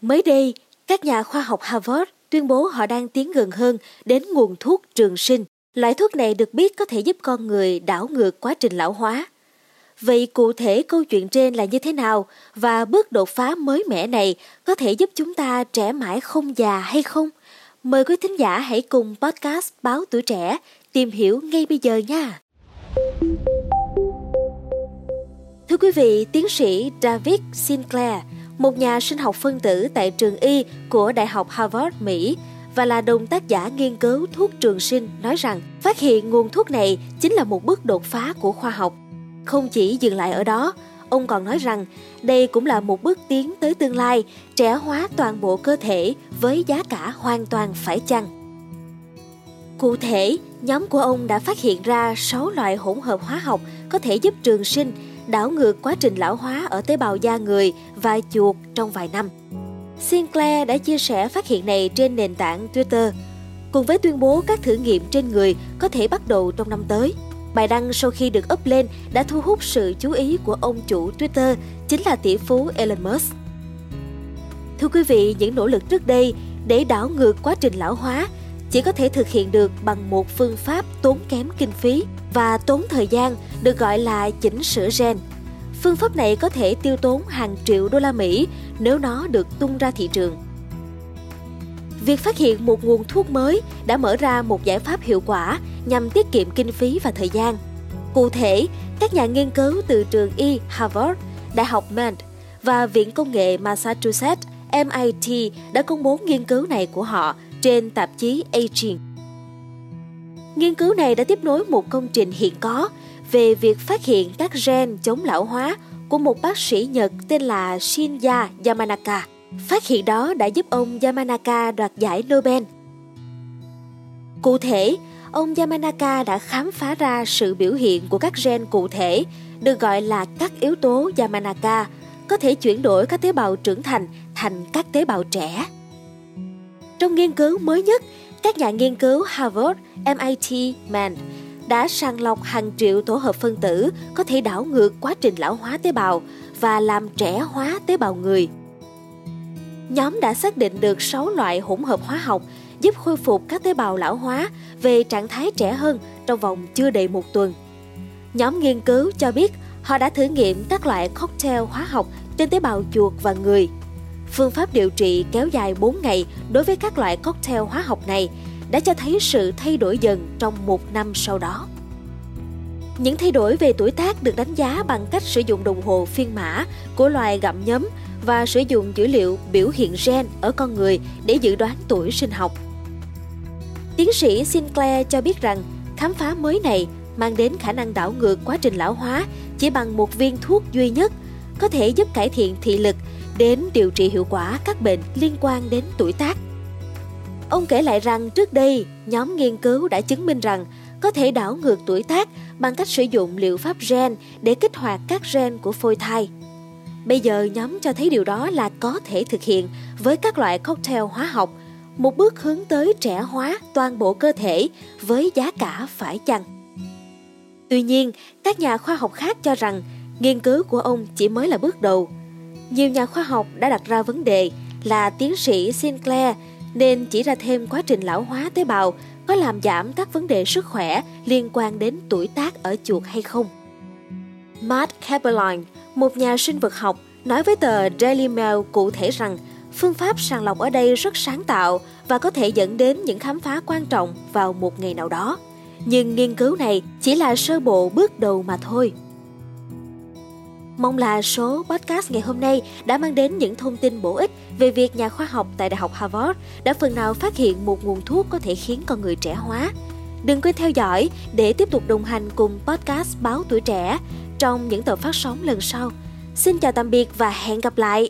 Mới đây, các nhà khoa học Harvard tuyên bố họ đang tiến gần hơn đến nguồn thuốc trường sinh. Loại thuốc này được biết có thể giúp con người đảo ngược quá trình lão hóa. Vậy cụ thể câu chuyện trên là như thế nào và bước đột phá mới mẻ này có thể giúp chúng ta trẻ mãi không già hay không? Mời quý thính giả hãy cùng podcast Báo Tuổi Trẻ tìm hiểu ngay bây giờ nha! Thưa quý vị, tiến sĩ David Sinclair, một nhà sinh học phân tử tại trường Y của Đại học Harvard, Mỹ và là đồng tác giả nghiên cứu thuốc trường sinh nói rằng phát hiện nguồn thuốc này chính là một bước đột phá của khoa học. Không chỉ dừng lại ở đó, ông còn nói rằng đây cũng là một bước tiến tới tương lai trẻ hóa toàn bộ cơ thể với giá cả hoàn toàn phải chăng. Cụ thể, nhóm của ông đã phát hiện ra 6 loại hỗn hợp hóa học có thể giúp trường sinh đảo ngược quá trình lão hóa ở tế bào da người và chuột trong vài năm. Sinclair đã chia sẻ phát hiện này trên nền tảng Twitter, cùng với tuyên bố các thử nghiệm trên người có thể bắt đầu trong năm tới. Bài đăng sau khi được up lên đã thu hút sự chú ý của ông chủ Twitter, chính là tỷ phú Elon Musk. Thưa quý vị, những nỗ lực trước đây để đảo ngược quá trình lão hóa chỉ có thể thực hiện được bằng một phương pháp tốn kém kinh phí và tốn thời gian được gọi là chỉnh sửa gen. Phương pháp này có thể tiêu tốn hàng triệu đô la Mỹ nếu nó được tung ra thị trường. Việc phát hiện một nguồn thuốc mới đã mở ra một giải pháp hiệu quả nhằm tiết kiệm kinh phí và thời gian. Cụ thể, các nhà nghiên cứu từ trường Y Harvard, Đại học Maine và Viện Công nghệ Massachusetts MIT đã công bố nghiên cứu này của họ trên tạp chí Aging. Nghiên cứu này đã tiếp nối một công trình hiện có về việc phát hiện các gen chống lão hóa của một bác sĩ Nhật tên là Shinya Yamanaka. Phát hiện đó đã giúp ông Yamanaka đoạt giải Nobel. Cụ thể, ông Yamanaka đã khám phá ra sự biểu hiện của các gen cụ thể được gọi là các yếu tố Yamanaka có thể chuyển đổi các tế bào trưởng thành thành các tế bào trẻ. Trong nghiên cứu mới nhất, các nhà nghiên cứu Harvard, MIT, Man đã sàng lọc hàng triệu tổ hợp phân tử có thể đảo ngược quá trình lão hóa tế bào và làm trẻ hóa tế bào người. Nhóm đã xác định được 6 loại hỗn hợp hóa học giúp khôi phục các tế bào lão hóa về trạng thái trẻ hơn trong vòng chưa đầy một tuần. Nhóm nghiên cứu cho biết họ đã thử nghiệm các loại cocktail hóa học trên tế bào chuột và người – Phương pháp điều trị kéo dài 4 ngày đối với các loại cocktail hóa học này đã cho thấy sự thay đổi dần trong một năm sau đó. Những thay đổi về tuổi tác được đánh giá bằng cách sử dụng đồng hồ phiên mã của loài gặm nhấm và sử dụng dữ liệu biểu hiện gen ở con người để dự đoán tuổi sinh học. Tiến sĩ Sinclair cho biết rằng, khám phá mới này mang đến khả năng đảo ngược quá trình lão hóa chỉ bằng một viên thuốc duy nhất có thể giúp cải thiện thị lực đến điều trị hiệu quả các bệnh liên quan đến tuổi tác. Ông kể lại rằng trước đây, nhóm nghiên cứu đã chứng minh rằng có thể đảo ngược tuổi tác bằng cách sử dụng liệu pháp gen để kích hoạt các gen của phôi thai. Bây giờ nhóm cho thấy điều đó là có thể thực hiện với các loại cocktail hóa học, một bước hướng tới trẻ hóa toàn bộ cơ thể với giá cả phải chăng. Tuy nhiên, các nhà khoa học khác cho rằng nghiên cứu của ông chỉ mới là bước đầu – nhiều nhà khoa học đã đặt ra vấn đề là tiến sĩ Sinclair nên chỉ ra thêm quá trình lão hóa tế bào có làm giảm các vấn đề sức khỏe liên quan đến tuổi tác ở chuột hay không. Matt Caberline, một nhà sinh vật học, nói với tờ Daily Mail cụ thể rằng phương pháp sàng lọc ở đây rất sáng tạo và có thể dẫn đến những khám phá quan trọng vào một ngày nào đó. Nhưng nghiên cứu này chỉ là sơ bộ bước đầu mà thôi. Mong là số podcast ngày hôm nay đã mang đến những thông tin bổ ích về việc nhà khoa học tại Đại học Harvard đã phần nào phát hiện một nguồn thuốc có thể khiến con người trẻ hóa. Đừng quên theo dõi để tiếp tục đồng hành cùng podcast Báo Tuổi Trẻ trong những tờ phát sóng lần sau. Xin chào tạm biệt và hẹn gặp lại!